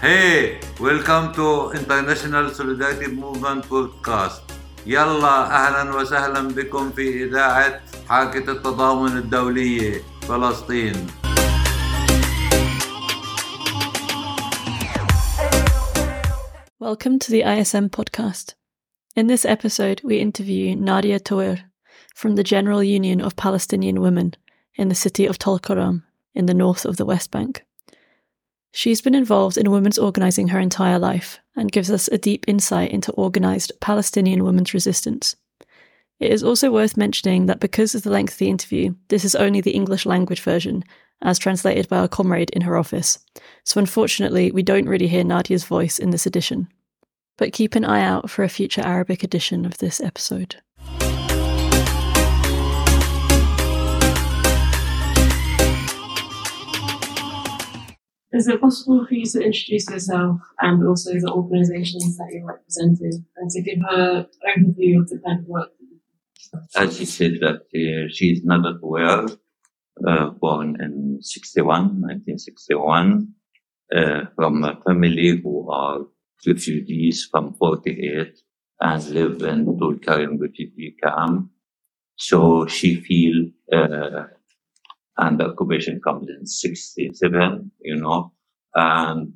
Hey, welcome to International Solidarity Movement Podcast. يلا أهلا وسهلا بكم في إذاعة حركة التضامن الدولية فلسطين. Welcome to the ISM podcast. In this episode, we interview Nadia Tweir from the General Union of Palestinian Women in the city of Tulkarm in the north of the West Bank. She's been involved in women's organising her entire life and gives us a deep insight into organised Palestinian women's resistance. It is also worth mentioning that because of the length of the interview, this is only the English language version, as translated by our comrade in her office. So unfortunately, we don't really hear Nadia's voice in this edition. But keep an eye out for a future Arabic edition of this episode. Is it possible for you to introduce yourself and also the organisations that you're representing and to give her overview of the kind of work As she said that uh, is not aware, uh, born in 61, 1961, uh, from a family who are refugees from 48 and live in Tulkarm refugee camp. So she feel uh, and the occupation comes in 67, you know, and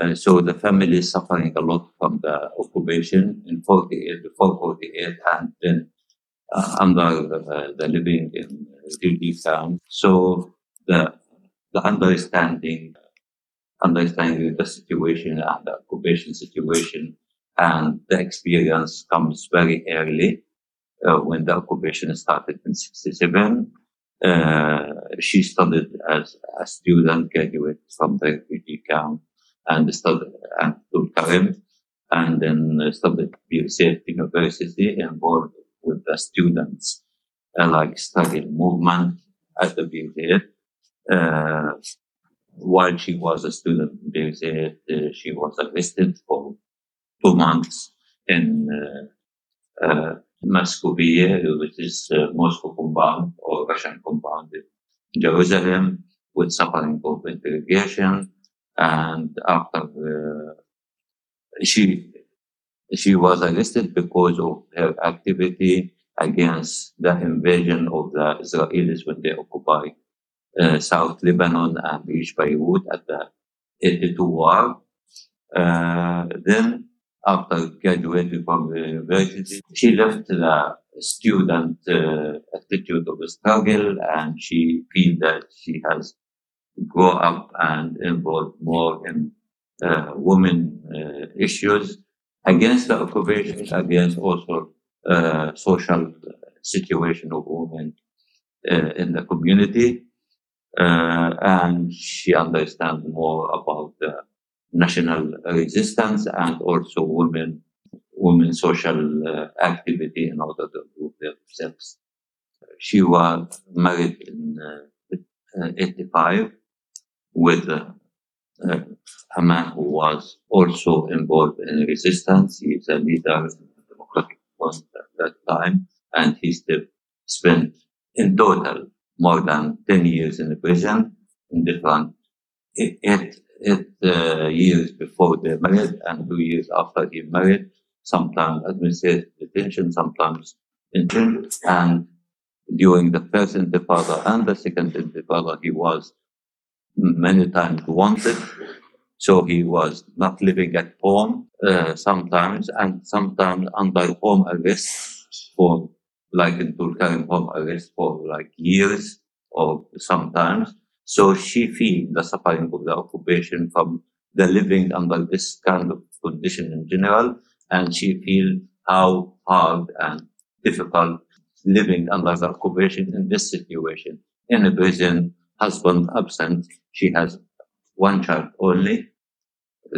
uh, so the family is suffering a lot from the occupation in 48, before 48, and then uh, under uh, the living in refugee camp. So the the understanding, understanding the situation and the occupation situation and the experience comes very early uh, when the occupation started in 67 uh, she studied as a student graduate from the refugee camp and studied at Tulkarm and then studied at University involved with the students uh, like studying movement at the Birzeit. Uh, while she was a student in Birzeit, uh, she was arrested for two months in uh, which is uh, Moscow compound or Russian compound in Jerusalem, with suffering of interrogation. And after uh, she she was arrested because of her activity against the invasion of the Israelis when they occupy uh, South Lebanon and reached Beirut at the 82 war. Uh, then after graduating from the university. She left the student uh, attitude of struggle and she feels that she has grown up and involved more in uh, women uh, issues against the occupation, against also uh, social situation of women uh, in the community. Uh, and she understands more about the national resistance and also women women social uh, activity in order to improve themselves. She was married in uh, 85 with uh, uh, a man who was also involved in resistance. He is a leader in the Democratic Front at that time, and he still spent in total more than 10 years in prison in different eight eight uh, years before they married and two years after he married, sometimes administrative detention, sometimes detention. And during the first intifada and the second intifada, he was many times wanted. So he was not living at home uh, sometimes and sometimes under home arrest for like in Tulkarm home arrest for like years or sometimes. So she feels the suffering of the occupation from the living under this kind of condition in general, and she feels how hard and difficult living under the occupation in this situation. In a prison, husband absent, she has one child only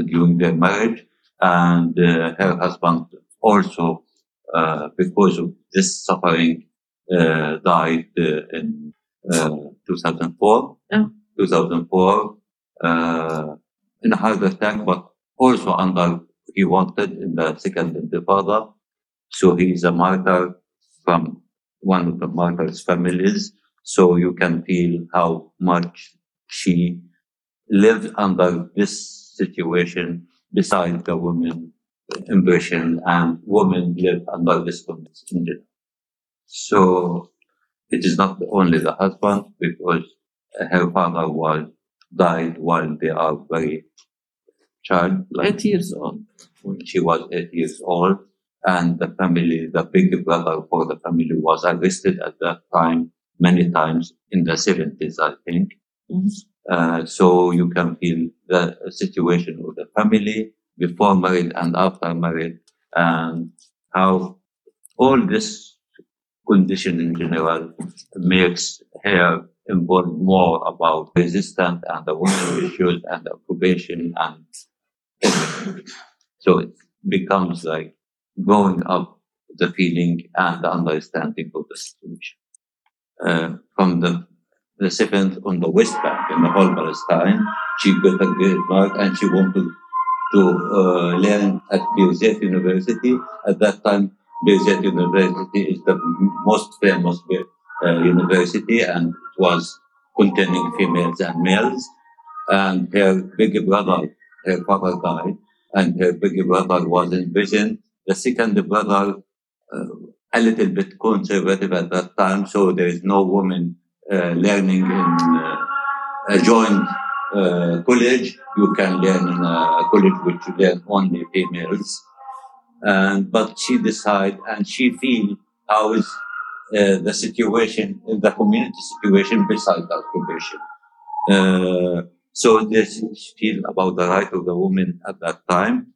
during their marriage, and uh, her husband also, uh, because of this suffering, uh, died uh, in 2004. Yeah. 2004 uh, in a heart attack, but also under he wanted in the second intifada. So he is a martyr from one of the martyrs' families. So you can feel how much she lived under this situation beside the women impression and women live under this condition. So it is not only the husband because her father was died while they are very child, like Eight years old. when she was eight years old, and the family, the big brother for the family, was arrested at that time many times in the seventies, I think. Mhm. Uh, so you can feel the situation of the family before married and after married, and how all this condition in general makes her involved more about resistance and the women issues and the occupation and. So it becomes like growing up the feeling and the understanding of the situation. Uh, from the the seventh on the West Bank in the whole Palestine, she got a great mark and she wanted to uh, learn at Birzeit University. At that time, Birzeit University is the most famous uh, university and it was containing females and males. And her big brother, her father died, and her big brother was in prison. The second brother, uh, a little bit conservative at that time, so there is no woman uh, learning in uh, a joint uh, college. You can learn in a college which you learn only females. And but she decide and she feel how is uh, the situation, the community situation beside the occupation. Uh, so this feel about the right of the woman at that time.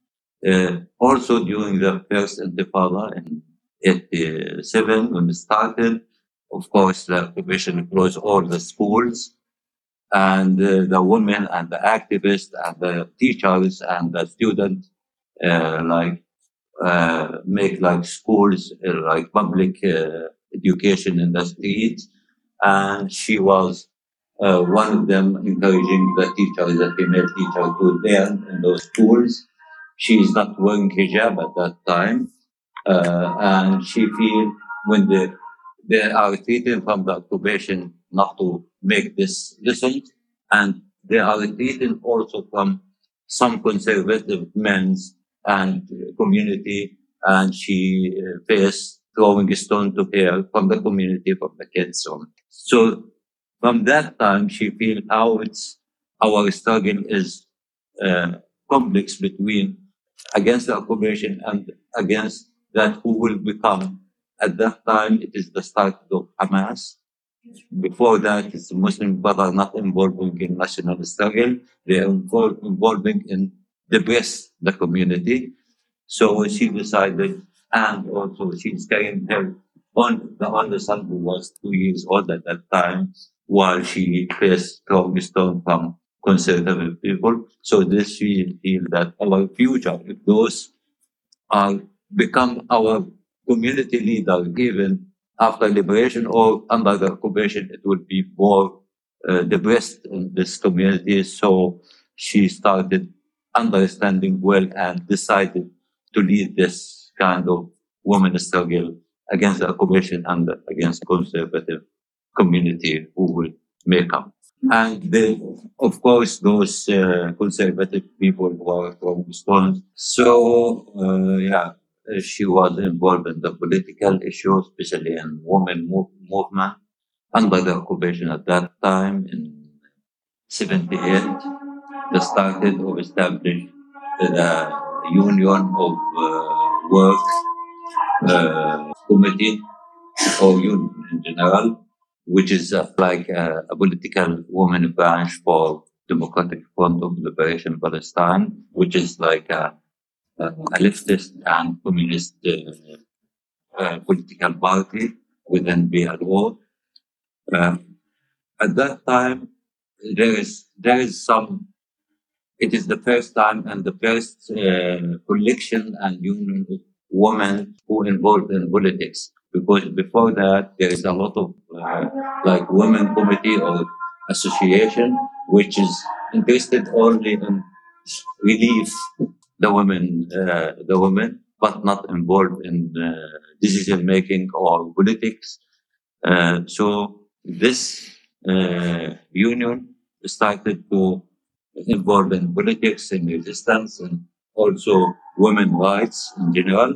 Uh, also during the first intifada in 87 when it started, of course, the occupation closed all the schools and uh, the women and the activists and the teachers and the students, uh, like, uh, make like schools, uh, like public uh, education in the streets. And she was uh, one of them encouraging the teachers, the female teacher to learn in those schools. She is not wearing hijab at that time. Uh, and she feel when the they are treated from the occupation not to make this listen, and they are treated also from some conservative men's and community, and she uh, faced throwing a stone to her from the community, from the kids. So, so from that time, she feel how it's our struggle is uh, complex between against the occupation and against that who will become at that time, it is the start of Hamas. Before that, it's Muslim brother not involving in national struggle. They are involved, involving in depress the community. So she decided, and also she's carrying her on the older son who was two years old at that time, while she faced strong stone from conservative people. So this we feel that our future, if those are become our community leader given after liberation or under the occupation, it would be more uh, best in this community. So she started understanding well and decided to lead this kind of women struggle against the occupation and against conservative community who will make up. And then, of course, those uh, conservative people who are from Stones. So, uh, yeah, she was involved in the political issues, especially in women move, movement under the occupation at that time in 78. They started to establish the Union of uh, Work uh, Committee or Union in general, which is uh, like a, a political women branch for Democratic Front of Liberation Palestine, which is like a uh, a leftist and communist uh, uh, political party within PLO. Uh, at that time, there is there is some. It is the first time and the first uh, collection and union of women who involved in politics. Because before that, there is a lot of uh, like women committee or association which is interested only in relief the women, uh, the women, but not involved in uh, decision making or politics. Uh, so this uh, union started to involved in politics and resistance and also women rights in general.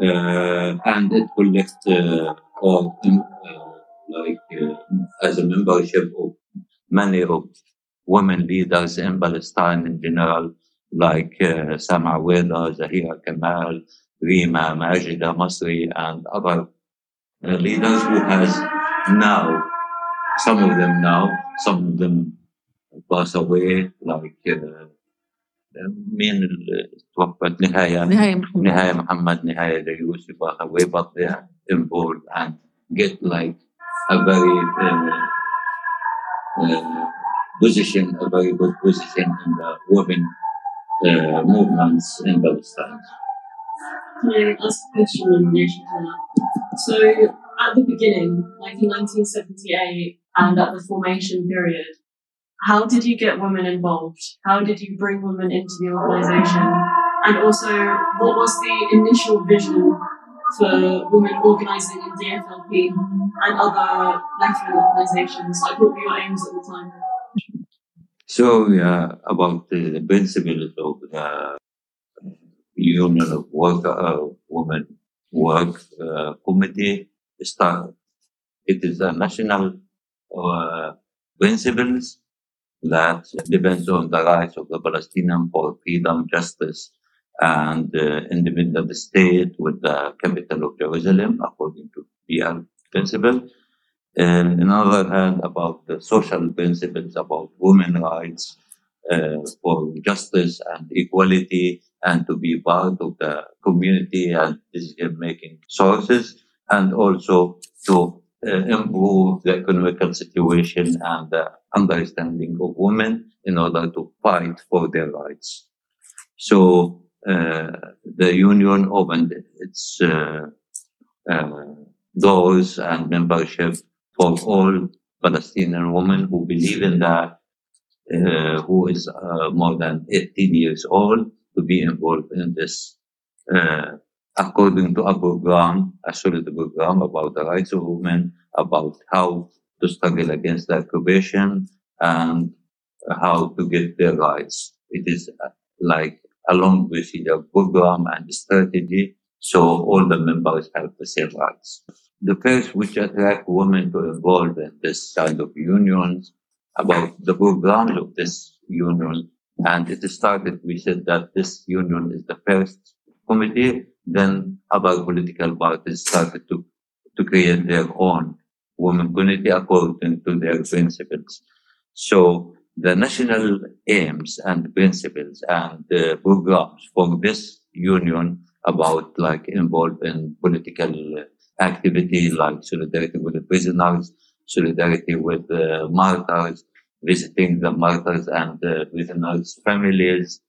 Uh, and it collects uh, all uh, like uh, as a membership of many of women leaders in Palestine in general, like uh, Sama Weda, Zahira Kamal, Rima Majida Masri, and other uh, leaders who has now, some of them now, some of them pass away, like uh, مين اللي توفت نهاية نهاية محمد نهاية محمد نهاية يوسف pass away, but they are involved and get like a very uh, uh, position, a very good position in the women uh, movements in Palestine. Can I ask a question in relation to that? So, at the beginning, like in 1978, and at the formation period, how did you get women involved? How did you bring women into the organization? And also, what was the initial vision for women organizing in DFLP and other left-wing organizations? Like, what were your aims at the time? So, yeah, about the principles of the Union of Work, uh, Women Work uh, Committee, start, it is a national uh, principles that depends on the rights of the Palestinian for freedom, justice, and uh, independent state with the capital of Jerusalem, according to PR principle. And on the other hand, about the social principles about women rights, uh, for justice and equality, and to be part of the community and decision making sources, and also to improve the economical situation and the understanding of women in order to fight for their rights. So uh, the union opened its uh, uh, doors and membership for all Palestinian women who believe in that, uh, who is uh, more than 18 years old, to be involved in this uh, according to a program, a solid program about the rights of women, about how to struggle against the occupation and how to get their rights. It is uh, like along with the program and strategy, so all the members have the same rights. The first which attract women to involve in this kind of unions about the programs of this union. And it started, we said that this union is the first committee then other political parties started to, to create their own women community according to their principles. So the national aims and principles and programs for this union about like involved in political activity like solidarity with the prisoners, solidarity with the martyrs, visiting the martyrs and the prisoners' families,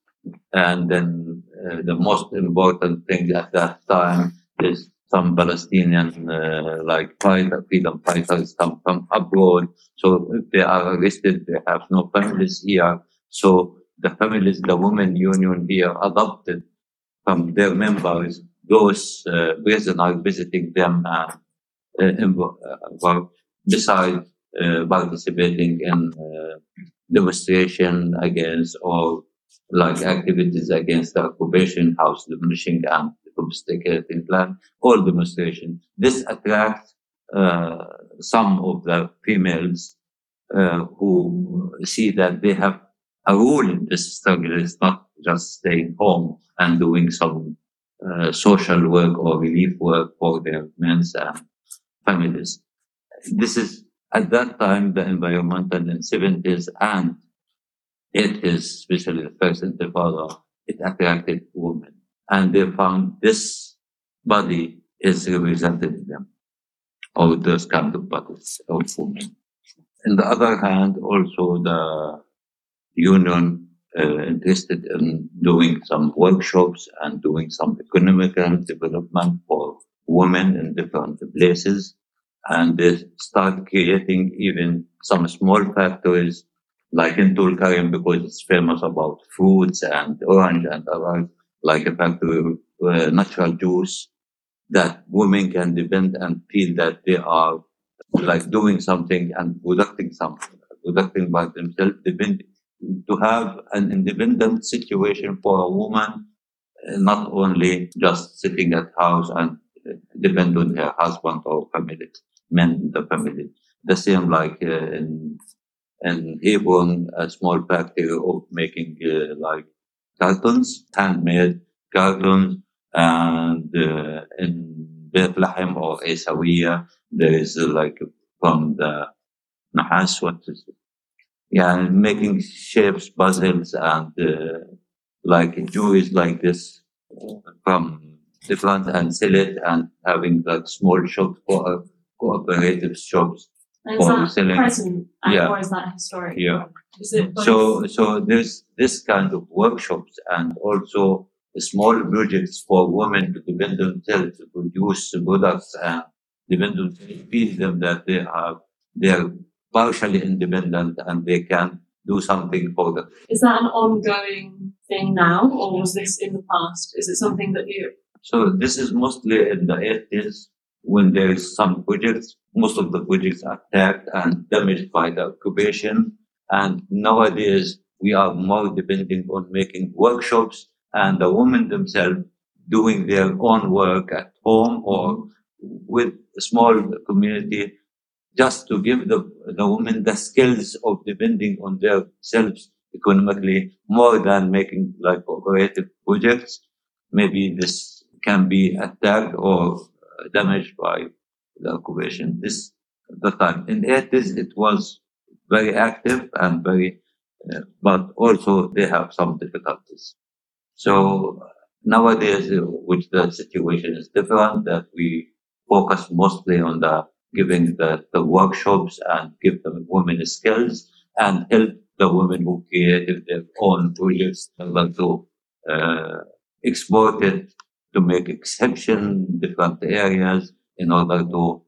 and then uh, the most important thing at that time is some Palestinian uh, like fighter, freedom fighters come from abroad. So if they are arrested, they have no families here. So the families, the women union here adopted from their members those uh, prisoners visiting them and uh, uh, besides uh, participating in uh, demonstration against or like activities against the occupation, house demolishing, and domesticating plan, all demonstration. This attracts uh, some of the females uh, who see that they have a role in this struggle. It's not just staying home and doing some uh, social work or relief work for their men and families. This is at that time the environmental in 70s and it is, especially the first intifada, it attracted women. And they found this body is represented in them, or those kind of bodies of women. On the other hand, also the union uh, interested in doing some workshops and doing some economical development for women in different places. And they start creating even some small factories like in Tulkarem because it's famous about fruits and orange and other, like a factory of uh, natural juice that women can depend and feel that they are like doing something and producing something, producing by themselves, depend, to have an independent situation for a woman, uh, not only just sitting at house and uh, depend on her husband or family, men in the family. The same like uh, in in Hebron, a small factory of making uh, like cartons, handmade cartons, and uh, in Bethlehem or Esawiya, there is uh, like from the Nahas, what is it? Yeah, making shapes, puzzles, and uh, like jewelry like this from different and sell it and having like small shops for cooperative shops And is that selling. present and- Yeah. or is that historic? Yeah. Is it? So, so there's this kind of workshops and also small projects for women to depend themselves to produce products and depend on feel them that they are they are partially independent and they can do something for them. Is that an ongoing thing now, or was this in the past? Is it something that you? So this is mostly in the 80s when there is some projects. Most of the projects are attacked and damaged by the occupation. And nowadays we are more depending on making workshops and the women themselves doing their own work at home or with a small community just to give the, the women the skills of depending on themselves economically more than making like cooperative projects. Maybe this can be attacked or damaged by the occupation. This the time in the 80s it was very active and very, uh, but also they have some difficulties. So nowadays, uh, which the situation is different, that we focus mostly on the giving the, the workshops and give the women skills and help the women who created their own projects able to uh, export it to make exception in different areas in order to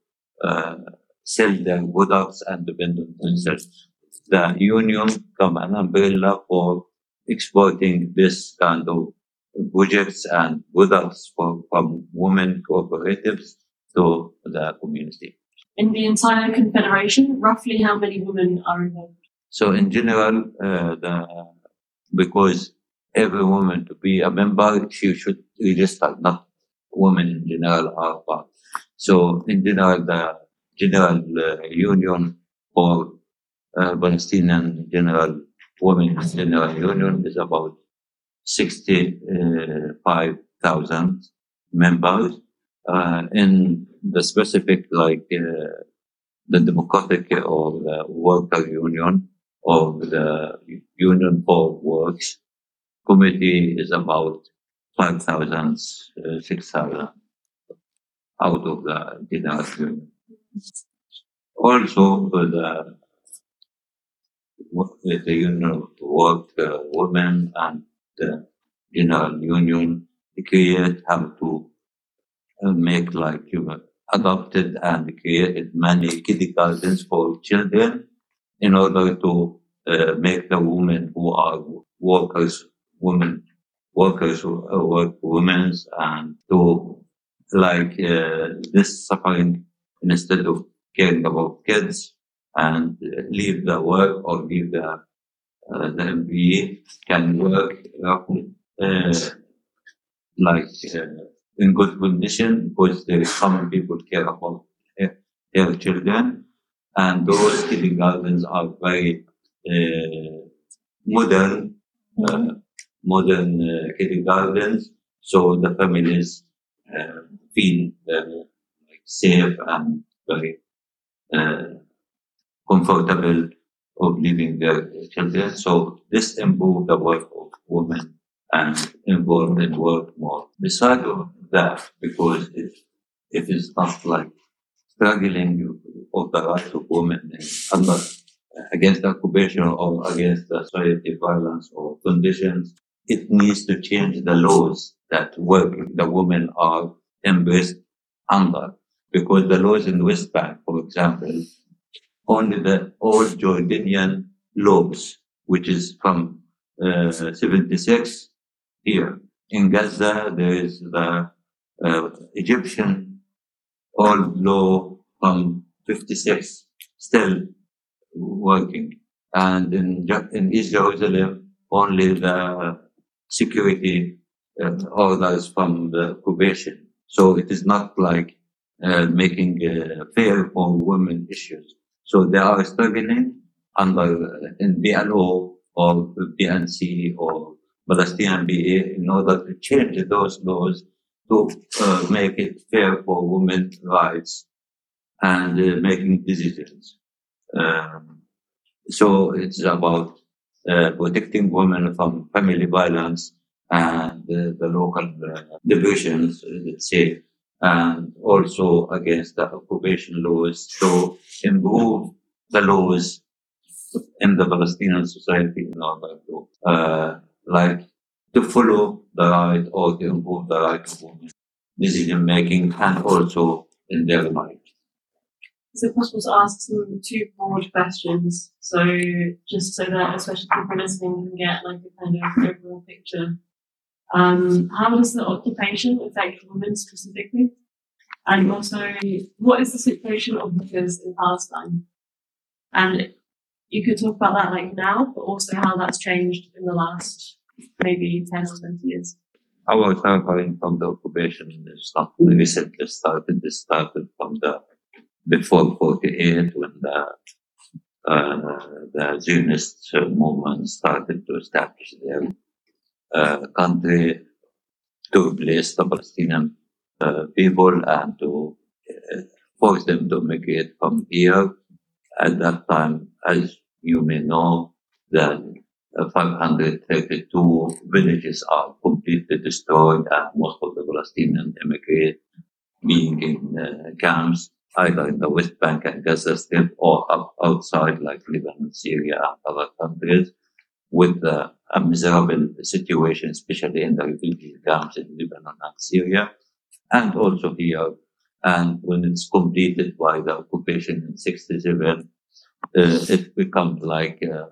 uh, sell their products and depend on themselves. The union become an umbrella for exporting this kind of projects and products for, from women cooperatives to the community. In the entire confederation, roughly how many women are involved? So in general, uh, the, because every woman to be a member, she should register, not women in general are part. So in general, the general uh, union for uh, Palestinian general women general union is about 65,000 members. Uh, in the specific, like uh, the Democratic or the Worker Union or the Union for Works Committee is about 5,000, uh, 6,000 out of the union. Also, uh, the the Union of Work uh, Women and the General Union create how to uh, make like you adopted and created many kindergartens for children in order to uh, make the women who are workers, women, workers uh, work women and to like uh, this suffering instead of caring about kids and leave the work or leave the uh, the MBA can work uh, like uh, in good condition because there is some people care about their, children. And those kindergartens are very uh, modern modern uh, kindergartens so the families uh, feel uh, safe and very uh, comfortable of leaving their children. So this improve the work of women and involved in work more. Besides that, because it, it is not like struggling of the rights of women and not against occupation or against the society violence or conditions. It needs to change the laws that work the women are embraced under. Because the laws in the West Bank, for example, only the old Jordanian laws, which is from uh, 76 here. In Gaza, there is the uh, Egyptian old law from 56 still working. And in, in East Jerusalem, only the security uh, orders from the occupation. So it is not like uh, making uh, fair for women issues. So they are struggling under in PLO or BNC or Palestinian BA in order to change those laws to uh, make it fair for women's rights and uh, making decisions. Um, so it's about protecting women from family violence and the local uh, divisions, let's say, and also against the occupation laws to improve the laws in the Palestinian society in order to, uh, like, to follow the right or to improve the right of women decision making and also in their life. Is it possible to ask some two broad questions? So just so that especially people listening can get like a kind of overall picture. Um, how does the occupation affect women specifically? And also, what is the situation of workers in Palestine? And you could talk about that like now, but also how that's changed in the last maybe 10 or 20 years. Our suffering from the occupation is not recently started. It started from the before 48 when the uh, the Zionist movement started to establish their uh, country to replace the Palestinian uh, people and to uh, force them to migrate from here. At that time, as you may know, that uh, 532 villages are completely destroyed and most of the Palestinian immigrate being in uh, camps either in the West Bank and Gaza Strip or up outside like Lebanon, Syria and other countries with uh, a miserable situation, especially in the refugee camps in Lebanon and Syria and also here. And when it's completed by the occupation in 67, uh, it becomes like uh,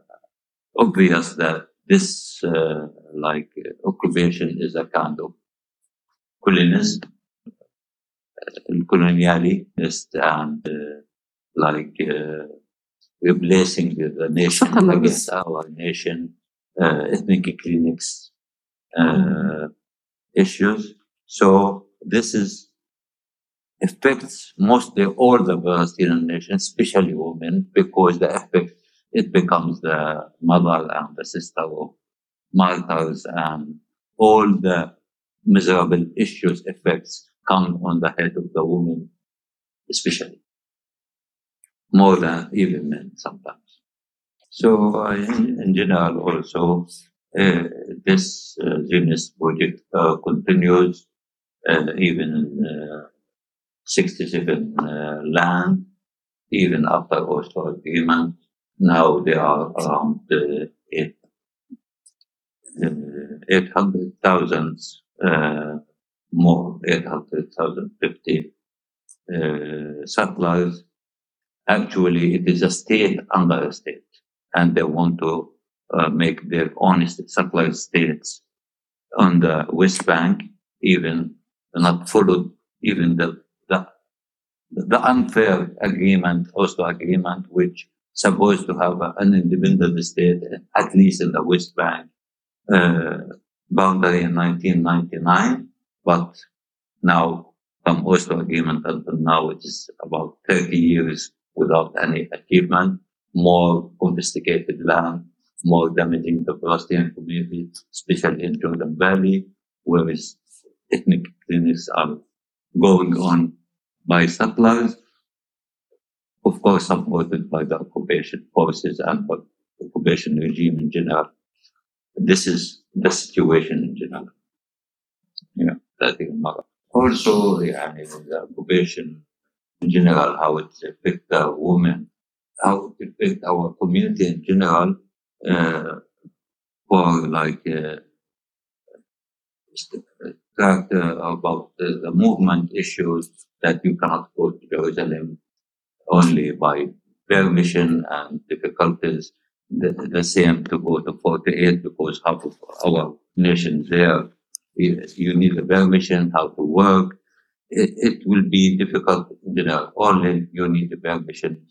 obvious that this uh, like occupation is a kind of colonialism, colonialist and uh, like uh, replacing the nation against our nation, uh, ethnic cleansing issues. So this is affects mostly all the Palestinian nations, especially women, because the effect it becomes the mother and the sister of martyrs and all the miserable issues effects come on the head of the woman, especially more than even men sometimes. So uh, in, in, general, also uh, this uh, project uh, continues uh, even in uh, 67 uh, land, even after Oslo agreement. Now there are around uh, eight, 800,000 more 800,050 uh, settlers. Actually, it is a state under a state, and they want to uh, make their own settler states on the West Bank, even not followed even the the, the unfair agreement, Oslo agreement, which supposed to have an independent state, at least in the West Bank uh, boundary in 1999 but now, from Oslo agreement until now, it is about 30 years without any achievement, more confiscated land, more damaging the Palestinian community, especially in Jordan Valley, where ethnic cleansing are going on by settlers, of course supported by the occupation forces and the occupation regime in general. This is the situation in general. Yeah. Also, yeah, the occupation in general, how it affects the women, how it affects our community in general, uh, for like uh, uh, about the, the, movement issues that you cannot go to Jerusalem only by permission and difficulties. The, the same to go to 48 because half of our nation there you need a permission, how to work. It, it will be difficult, you know, only you need a permission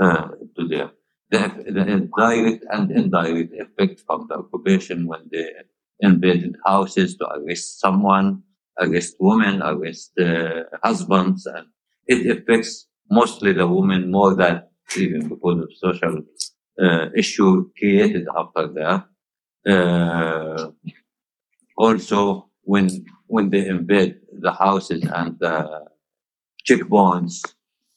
uh, to there. the, the direct and indirect effect from the occupation when they invaded houses to arrest someone, arrest women, arrest uh, husbands, and it affects mostly the women more than even because of social uh, issue created after that. Uh, also, when when they invade the houses and the checkpoints,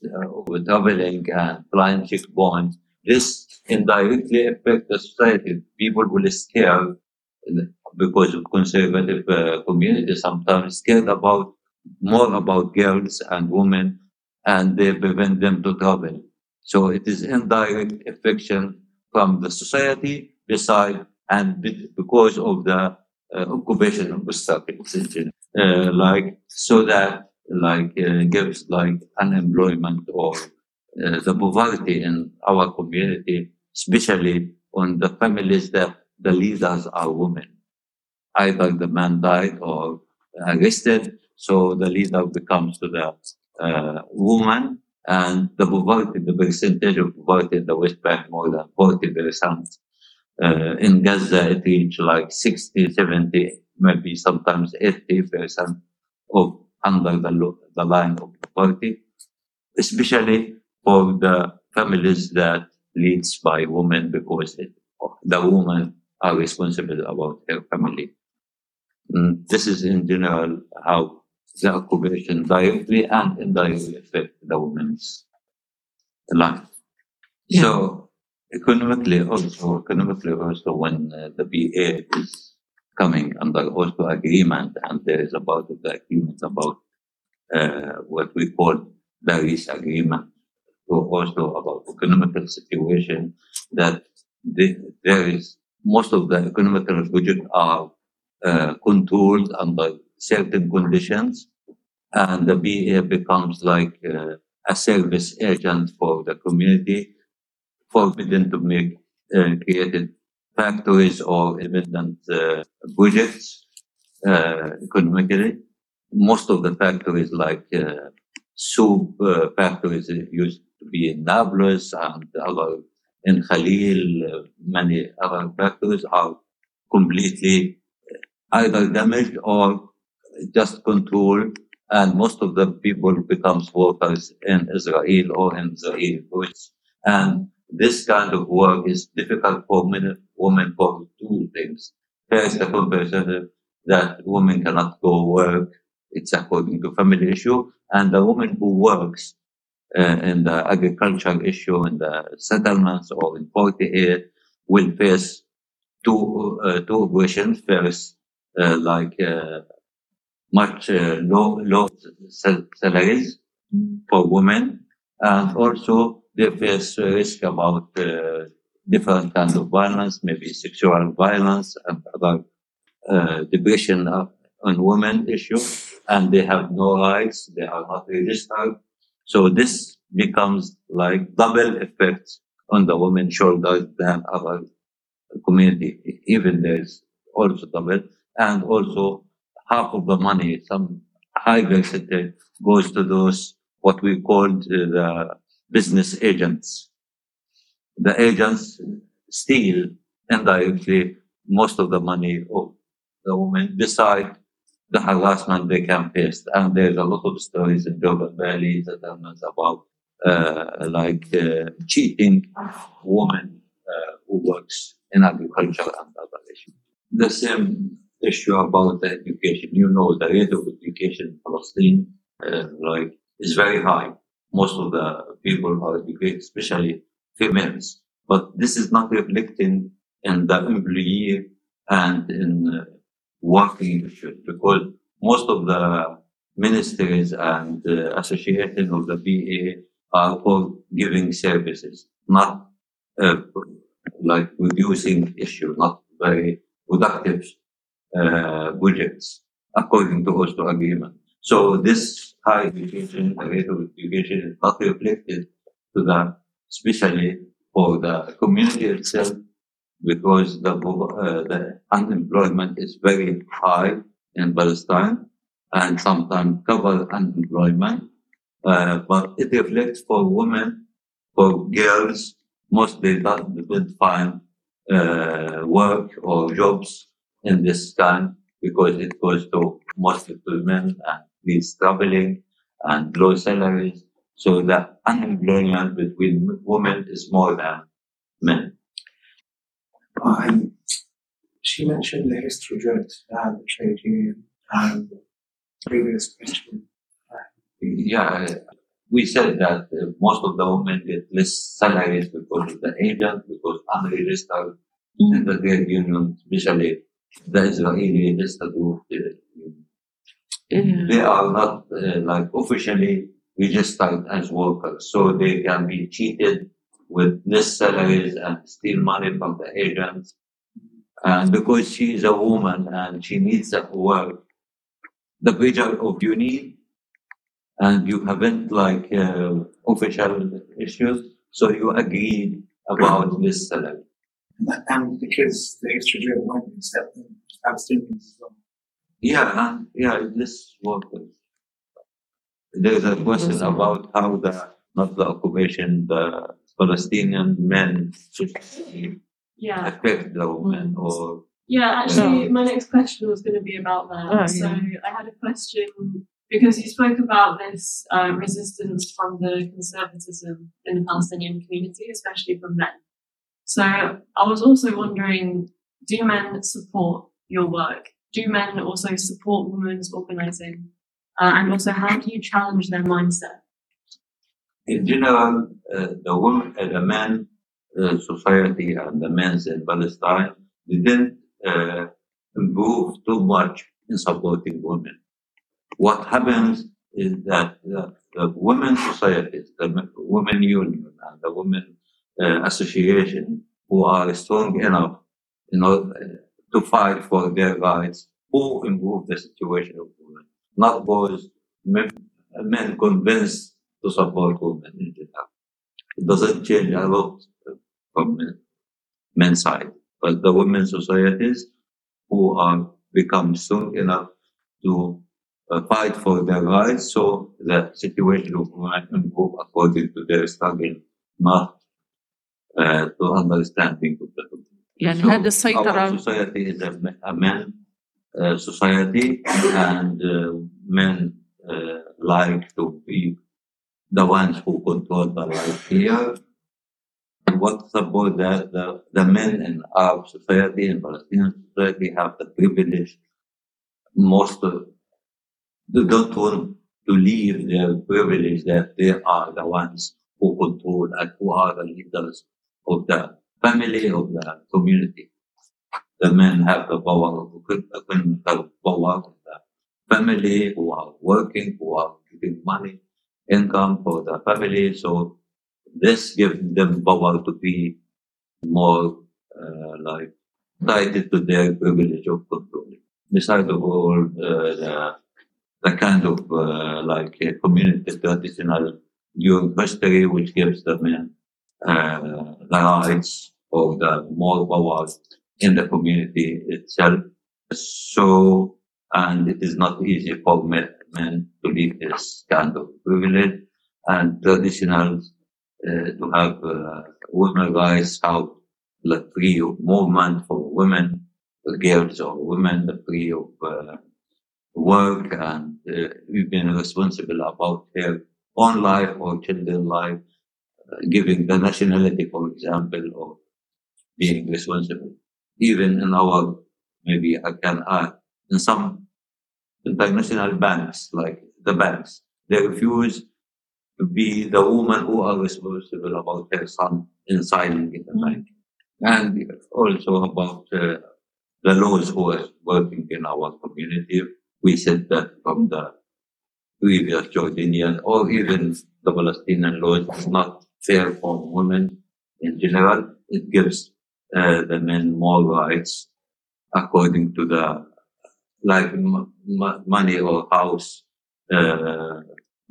uh, with traveling and flying checkpoints, this indirectly affects the society. People will scare because of conservative uh, sometimes scared about more about girls and women and they prevent them to travel. So it is indirect affection from the society beside and because of the uh, occupation of the uh, like so that like uh, gives like unemployment or the poverty in our community, especially on the families that the leaders are women. Either the man died or arrested, so the leader becomes to the uh, woman, and the poverty, the percentage of poverty in the West Bank more than 40 percent. Uh, in Gaza, it reached like 60, 70, maybe sometimes 80 percent of under the, the line of poverty, especially for the families that leads by women because it, the women are responsible about their family. And this is in general how the occupation directly and indirectly affect the women's life. Yeah. So economically also, economically also when uh, the BA is coming under Oslo agreement and there is about the agreement about uh, what we call the Paris agreement. To also about economical situation that the, there is most of the economical budget are uh, controlled under certain conditions, and the BA becomes like uh, a service agent for the community, forbidden to make uh, created factories or independent uh, budgets uh, economically. Most of the factories, like uh, soup uh, factories, used to be in Nablus and other in Khalil, many other factories are completely either damaged or just controlled. And most of the people becomes workers in Israel or in Israel. And this kind of work is difficult for men, women for two things. First, the comparison that women cannot go work. It's according to family issue. And the woman who works uh, in the agricultural issue in the settlements or in 48 will face two, uh, two questions. First, uh, like uh, much uh, low, low salaries for women and also they face risk about uh, different kinds of violence, maybe sexual violence and other uh, depression on women issue, and they have no rights, they are not registered. So this becomes like double effect on the women's shoulders than other community, even there's also double, and also half of the money, some high percentage goes to those what we called the business agents. The agents steal indirectly most of the money of the women beside the harassment they can face. And there's a lot of stories in Jordan Valley that are about uh, like uh, cheating women uh, who works in agriculture and other issues. The same issue about the education. You know, the rate of education in Palestine, uh, like, is very high most of the people are educated, especially females. But this is not reflecting in the employee and in uh, working issues because most of the ministries and uh, associations of the BA are for giving services, not uh, like reducing issue, not very productive uh, budgets according to Oslo agreement. So this high education, the rate of education is not reflected to the, especially for the community itself, because the, uh, the unemployment is very high in Palestine and sometimes cover unemployment. Uh, but it reflects for women, for girls, most they don't, find uh, work or jobs in this time because it goes to mostly to men and means traveling and low salaries. So the unemployment between women is more than men. Um, she mentioned the history drought and the trade union and previous question. Yeah, we said that uh, most of the women get less salaries because of the agent, because unregistered mm. in the trade union, especially the Israeli registered group. They are not uh, like officially registered as workers, so they can be cheated with less salaries and steal money from the agents. And because she is a woman and she needs to work, the pressure of union and you haven't like uh, official issues, so you agreed about this salary. And because the extra drill won't accept Palestinians as well. Yeah, yeah, this workers. There's a question about how the not the occupation, the Palestinian men should yeah. affect the women mm. or yeah, actually, my next question was going to be about that. Oh, so yeah. I had a question because you spoke about this uh, resistance from the conservatism in the Palestinian community, especially from men. So I was also wondering, do men support your work? Do men also support women's organizing? Uh, and also, how do you challenge their mindset? In general, uh, the women, uh, the men uh, society and the men's in Palestine didn't uh, improve too much in supporting women. What happens is that the, the women societies, the women union and the women uh, association who are strong enough you know, to fight for their rights, who improve the situation of women, not boys, men, men convinced to support women in general. It doesn't change a lot from men's side, but the women societies who are become strong enough to uh, fight for their rights, so the situation of women improve according to their struggle, not uh, to understanding of the. يعني so هذا السيطرة our society is a, a men uh, society and uh, men uh, like to be the ones who control the life here what support the, the, the men in Arab society and Palestinian society have the privilege. Most of they don't want to leave their privilege that they are the ones who control and who are the leaders of the family, of the community. The men have the power, women have power of the family, who are working, who are giving money, income for the family. So this gives them power to be more uh, like tied to their privilege of control. Besides of all, uh, the, the kind of uh, like community traditional during history which gives the men uh, the rights or the more power in the community itself. So, and it is not easy for men, to leave this kind of privilege and traditional uh, to have uh, women rights out the free movement for women, girls or women, the free of uh, work, and uh, responsible about their own life or children's life, uh, giving the nationality, for example, or being responsible. Even in our, maybe I can add, in some international banks, like the banks, they refuse to be the woman who are responsible about her son in signing in the mm-hmm. bank. And also about uh, the laws who are working in our community. We said that from the previous Jordanian or even the Palestinian laws is not fair for women in general. It gives uh, the men more rights according to the like m- m- money or house uh,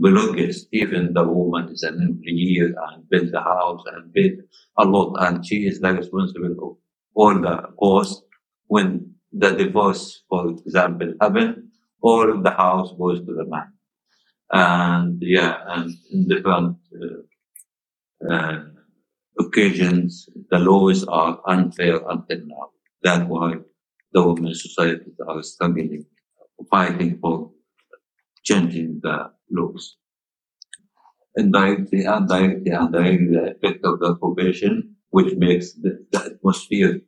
belongings. Even the woman is an employee and build the house and build a lot, and she is the responsible of all the costs when the divorce, for example, happen, all the house goes to the man. And yeah, and in different uh, uh, occasions the laws are unfair until now. That's why the women's societies are struggling, fighting for changing the laws. Indirectly, indirectly, indirectly, the effect of the occupation, which makes the, the atmosphere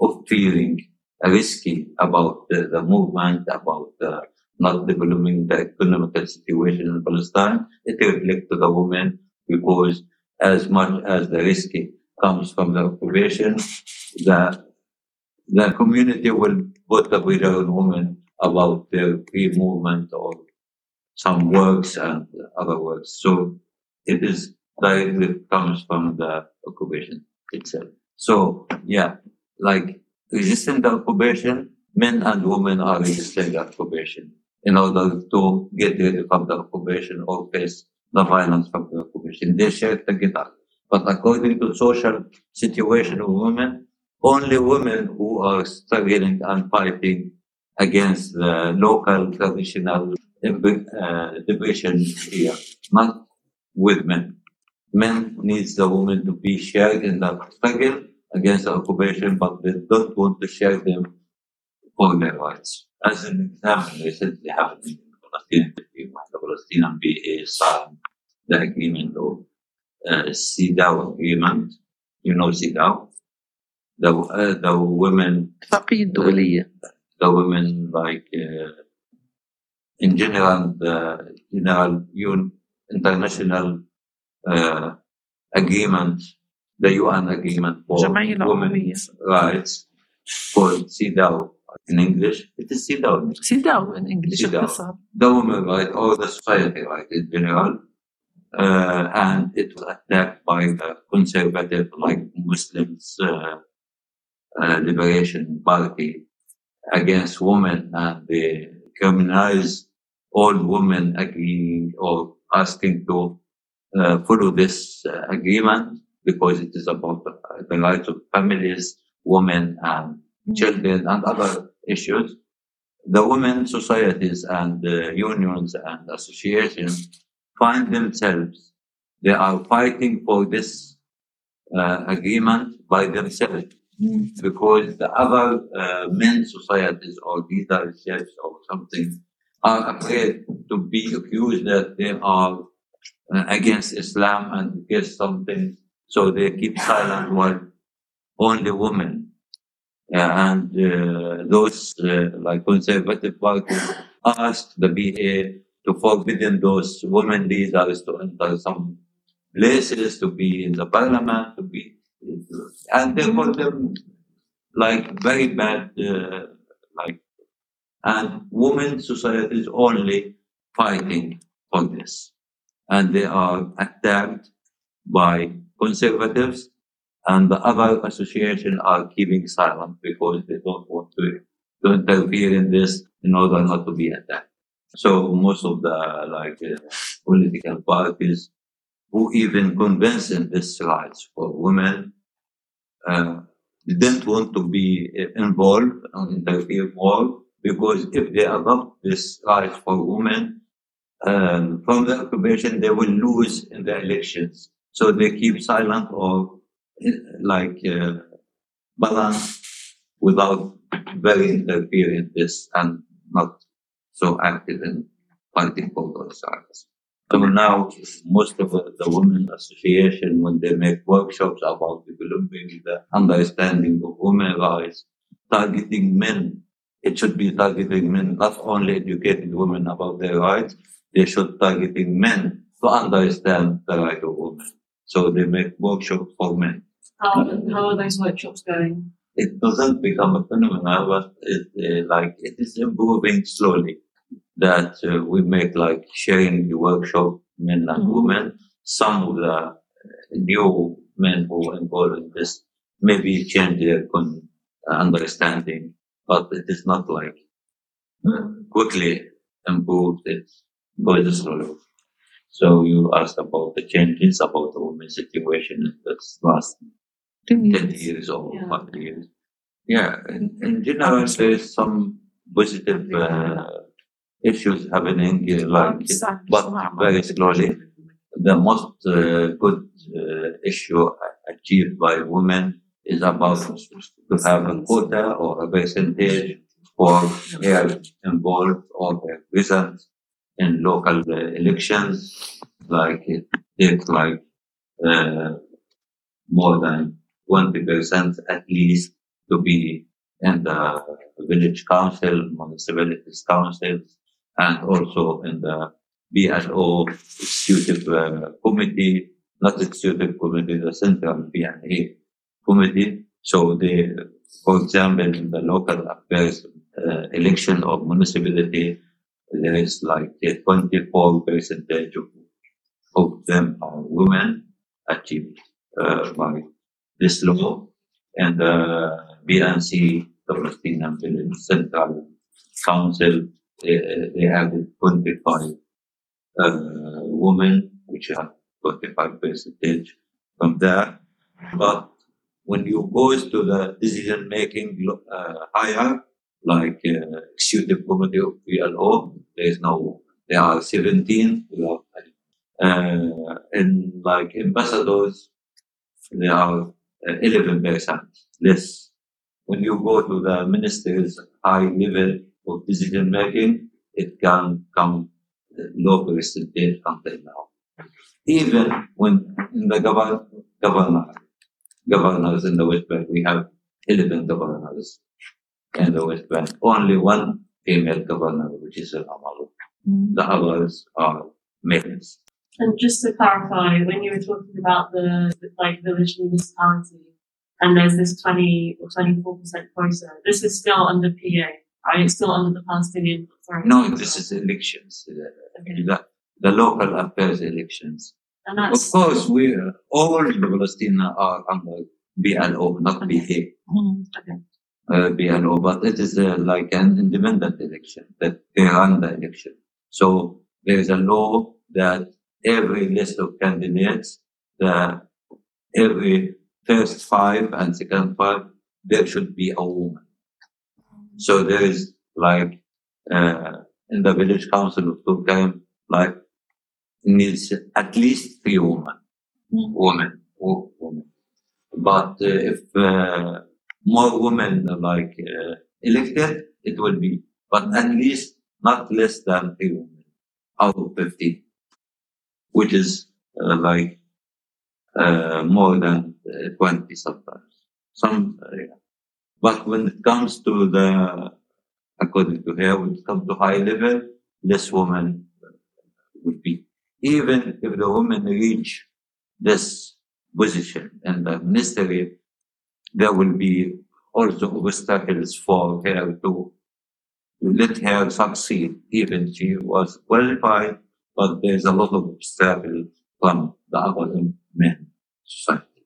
of feeling risky about the, the movement, about not developing the economic situation in Palestine, it reflects to the women because as much as the risk comes from the occupation, the, the community will put the widow women about their free movement or some works and other works. So it is directly comes from the occupation itself. So yeah, like resisting the occupation, men and women are resisting the occupation in order to get rid of the occupation or face the violence from the occupation. They share together. But according to social situation of women, only women who are struggling and fighting against the local traditional uh, division here, not with men. Men needs the women to be shared in the struggle against the occupation, but they don't want to share them for their rights. As an example, recently happened in Palestine, the Palestinian BA signed the agreement of uh, agreement. You know CEDAW? The, uh, the women. The, the women like, uh, in general, the general UN, international, uh, agreement, the UN agreement for women's rights called CEDAW in English. It is CEDAW. CEDAW in English. CEDAW. The women right or the society right in general uh, and it was attacked by the conservative, like Muslims, uh, uh, Liberation Party against women, and they criminalized all women agreeing or asking to uh, follow this agreement because it is about the, the rights of families, women, and children, and other issues. The women societies and uh, unions and associations find themselves they are fighting for this uh, agreement by themselves. Because the other uh, men societies or leaderships or something are afraid to be accused that they are uh, against Islam and against something, so they keep silent while only women. Uh, and uh, those uh, like conservative parties ask the BA to forbidden those women leaders to enter some places, to be in the parliament, to be, and they call them like very bad, uh, like, and women societies only fighting for this. And they are attacked by conservatives and the other association are keeping silent because they don't want to, to interfere in this in order not to be attacked. So most of the like uh, political parties who even convinced in this rights for women uh, didn't want to be uh, involved and interfere more because if they adopt this rights for women um, from the occupation, they will lose in the elections. So they keep silent or uh, like uh, balance without very interfering this and not so active in fighting for those rights. So now most of the the women association, when they make workshops about developing the understanding of women rights, targeting men, it should be targeting men, not only educating women about their rights, they should targeting men to understand the right of women. So they make workshops for men. How, how are those workshops going? It doesn't become a phenomenon, but it, uh, like it is improving slowly. That uh, we make like sharing the workshop men and Mhm. women. Some of the uh, new men who are involved in this maybe change their con- understanding, but it is not like uh, quickly improved. It goes slowly. So you asked about the changes about the women's situation in this last 10 years or Yeah. 5 years. Yeah, in, in general, there is some positive uh, issues happening, uh, like, but very slowly. The most uh, good uh, issue achieved by women is about to have a quota or a percentage for their involved or their present in local uh, elections. Like it takes like uh, more than 20% at least to be in the village council, municipalities councils, and also in the BLO executive uh, committee, not executive committee, the central BNA committee. So they, for example, in the local affairs uh, election of municipality, there is like a 24 percentage of, of them are women achieved uh, by this law. And the BNC, the Palestinian Central Council, they, they have 25 uh, women, which are 25 percentage from there. But when you go to the decision making uh, higher, like uh, executive committee of PLO, there is no, there are 17 uh, and like ambassadors, there are 11% less. When you go to the minister's high level of decision making, it can come low percentage until now. Even when in the govern, governor, governors in the West Bank, we have 11 governors in the West Bank, only one female governor, which is Al Amalu. Mm. The others are males. And just to clarify, when you were talking about the, the like village municipality, and there's this 20 or 24 percent quota, this is still under PA, right? It's still under the Palestinian Authority. No, this is elections. uh, Okay. The, the local affairs elections. And Of course, we all the Palestinians are under BLO, not BK. Mm. uh, BLO, but it is uh, like an independent election that they run the election. So there is a law that every list of candidates, the every first five and second five, there should be a woman. So there is like uh, in the village council of Turkey, like needs at least three women, Mm. women, women. But uh, if uh, more women like uh, elected, it will be, but at least not less than three women out of 50, which is uh, like uh, more than uh, 20 sometimes. Some, yeah. But when it comes to the, according to her, when it comes to high level, less women would be. Even if the women reach this position in the ministry, there will be also obstacles for her to, let her succeed. Even she was qualified, but there's a lot of obstacles from the other men society.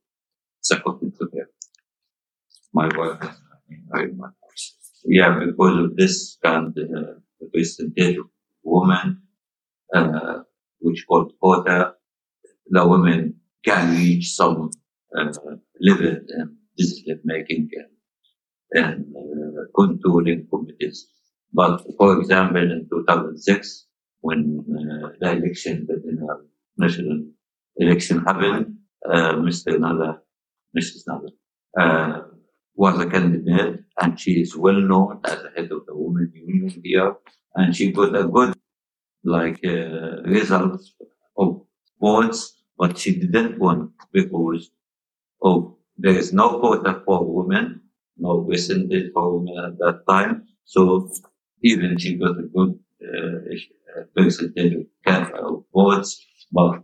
According to her. My work very much. Yeah, because of this kind of uh, percentage of women, uh, which called quota, the women can reach some uh, level in decision making and, and uh, committees. But for example, in 2006, when uh, the election, the national election happened, uh, Mr. Nada, Mrs. Nada, uh, was a candidate and she is well known as the head of the women union here and she got a good like uh, results of votes but she didn't win because of there is no quota for women no percentage for women at that time so even she got a good uh, percentage of votes but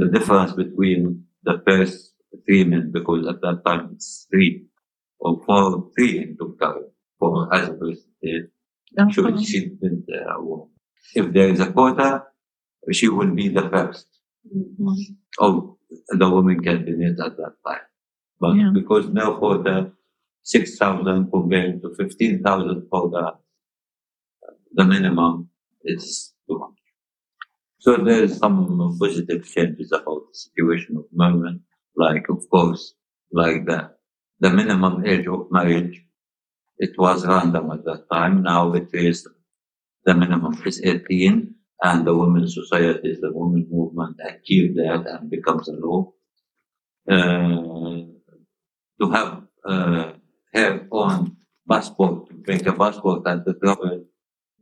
the difference between the first three men because at that time it's three or four, three in Turkey for percentage. She, she didn't uh, won. If there is a quota, she will be the first of the women candidates at that time. But Yeah. because no quota, 6,000 compared to 15,000 for the, the minimum, it's too much. So there is some positive changes about the situation of women, like of course, like the, the minimum age of marriage. It was random at that time. Now it is the minimum is 18 and the women's society, the women movement achieved that and becomes a law. uh, to have uh, her own passport, to make a passport and to travel.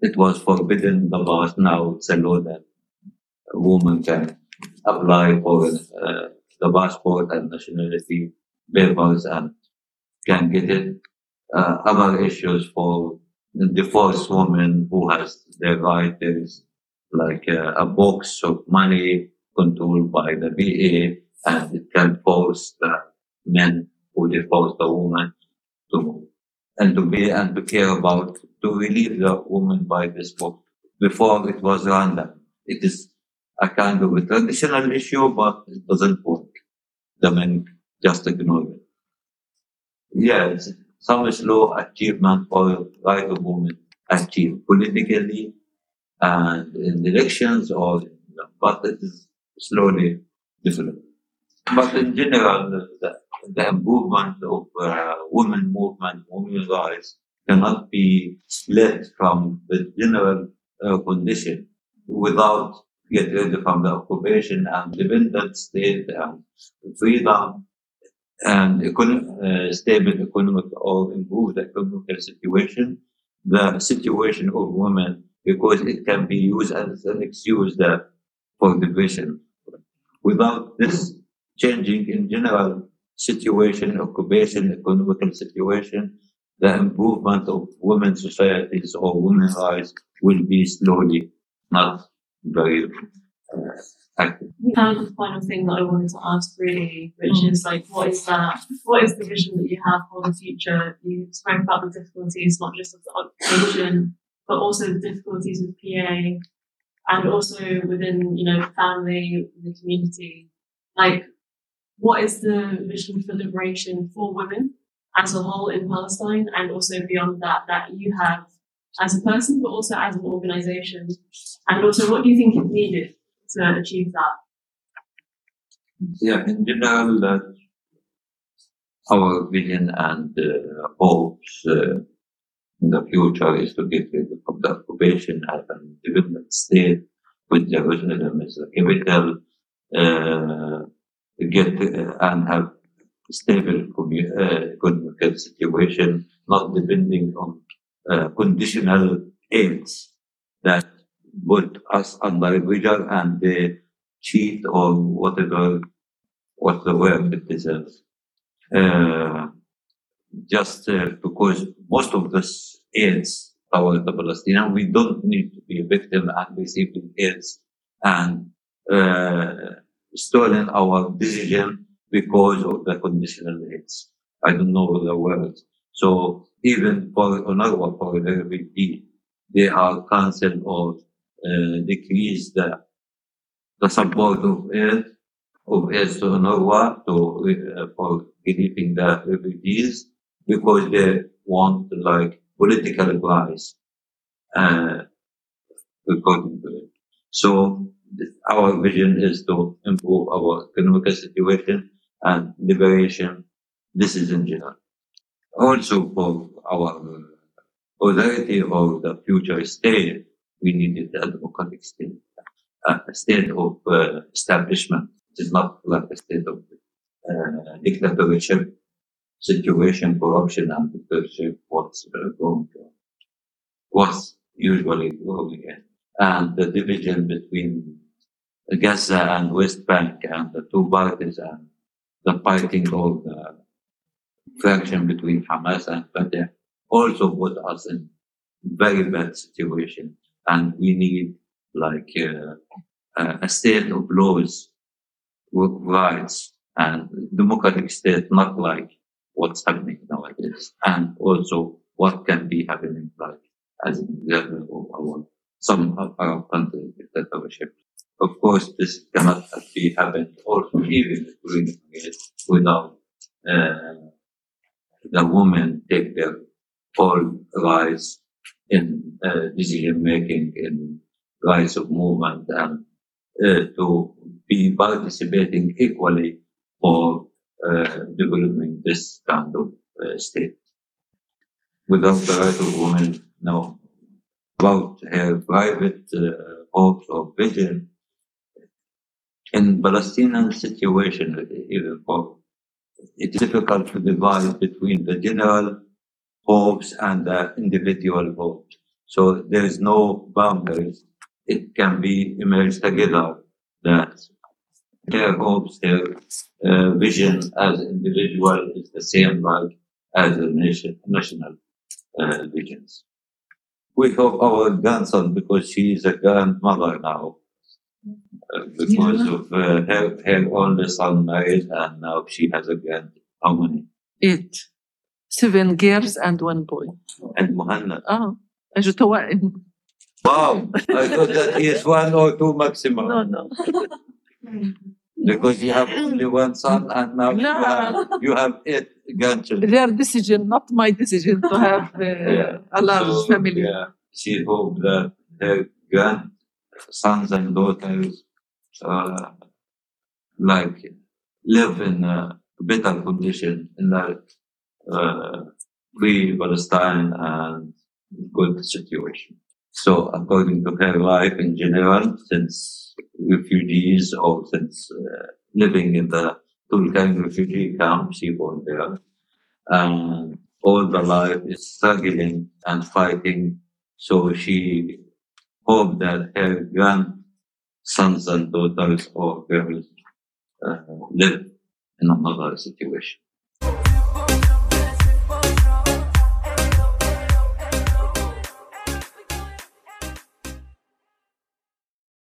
It was forbidden the past. Now it's a law that a woman can apply for uh, the passport and nationality papers and can get it. Uh, other issues for the divorced woman who has their right is like uh, a box of money controlled by the VA and it can force the men who divorce the woman to move and to be and to care about to relieve the woman by this book. Before it was random. It is a kind of a traditional issue, but it doesn't work. The men just ignore it. Yes, some slow achievement for right of women achieve politically and in elections or but it is slowly developed. But in general, the, the improvement of uh, women movement, women's rights cannot be split from the general uh, condition without get rid from the occupation and dependent state and freedom and econ- uh, stable economic or improved economic situation. The situation of women because it can be used as an excuse that for division. Without this changing in general situation, occupation, economical situation, the improvement of women's societies or women's rights will be slowly, not very active. Kind of the final thing that I wanted to ask really, which hmm. is like, what is that? What is the vision that you have for the future? You spoke about the difficulties, not just of the occupation, but also the difficulties with PA and also within, you know, family, the community. Like, what is the vision for liberation for women as a whole in Palestine and also beyond that, that you have as a person, but also as an organization? And also, what do you think is needed to achieve that? Yeah, in general, uh, our vision and uh, hopes uh, in the future is to get rid of the occupation as an independent state with Jerusalem as a capital, uh, get uh, and have stable commu- uh, economic situation, not depending on conditional aids put us under pressure and the cheat or whatever, what the word it deserves. Uh, just uh, because most of this aids our the Palestinian, we don't need to be a victim and receiving aids and uh, stolen our decision because of the conditional aids. I don't know the words. So even for UNRWA, for the they are cancelled or decrease the the support of aid of aid to UNRWA to uh, for relieving the refugees because they want like political advice, uh, according to it. So our vision is to improve our economic situation and liberation. This is in general. Also for our authority of the future state, we needed a democratic state, a state of uh, establishment. It is not like a state of uh, dictatorship situation, corruption, and dictatorship was uh, going on was usually going on, And the division between Gaza and West Bank and the two parties and the fighting of the fraction between Hamas and Fatah also put us in very bad situation. And we need like uh, a state of laws, rights, and democratic state, not like what's happening nowadays, and also what can be happening like as an example of our some our countries dictatorship. Of course, this cannot be happened also even it without uh, the women take their full rights in uh, decision making, in rights of movement, and uh, to be participating equally for uh, developing this kind of state. Without the right of women, no. About her private hopes or vision, in Palestinian situation, even for, it's difficult to divide between the general hopes and the individual hopes. So there is no boundaries. It can be emerged together that their hopes, their uh, vision as individual is the same like as a nation, national uh, visions. We hope our grandson, because she is a grandmother now, uh, because Yeah. of uh, her, her only son married and now she has a grand, how many? Eight seven girls and one boy. And Muhanna. Oh, Wow, I thought that is one or two maximum. No, no. because you have only one son and now no. you, have, you have eight grandchildren. Their decision, not my decision, to have uh, yeah. a large so, family. Yeah. She hoped that her grandsons and daughters uh, like live in a better condition in life uh, free Palestine and good situation. So according to her life in general, since refugees or since uh, living in the Tulkarem refugee camp, she born there, and all the life is struggling and fighting. So she hoped that her grandsons and daughters or girls uh, live in another situation.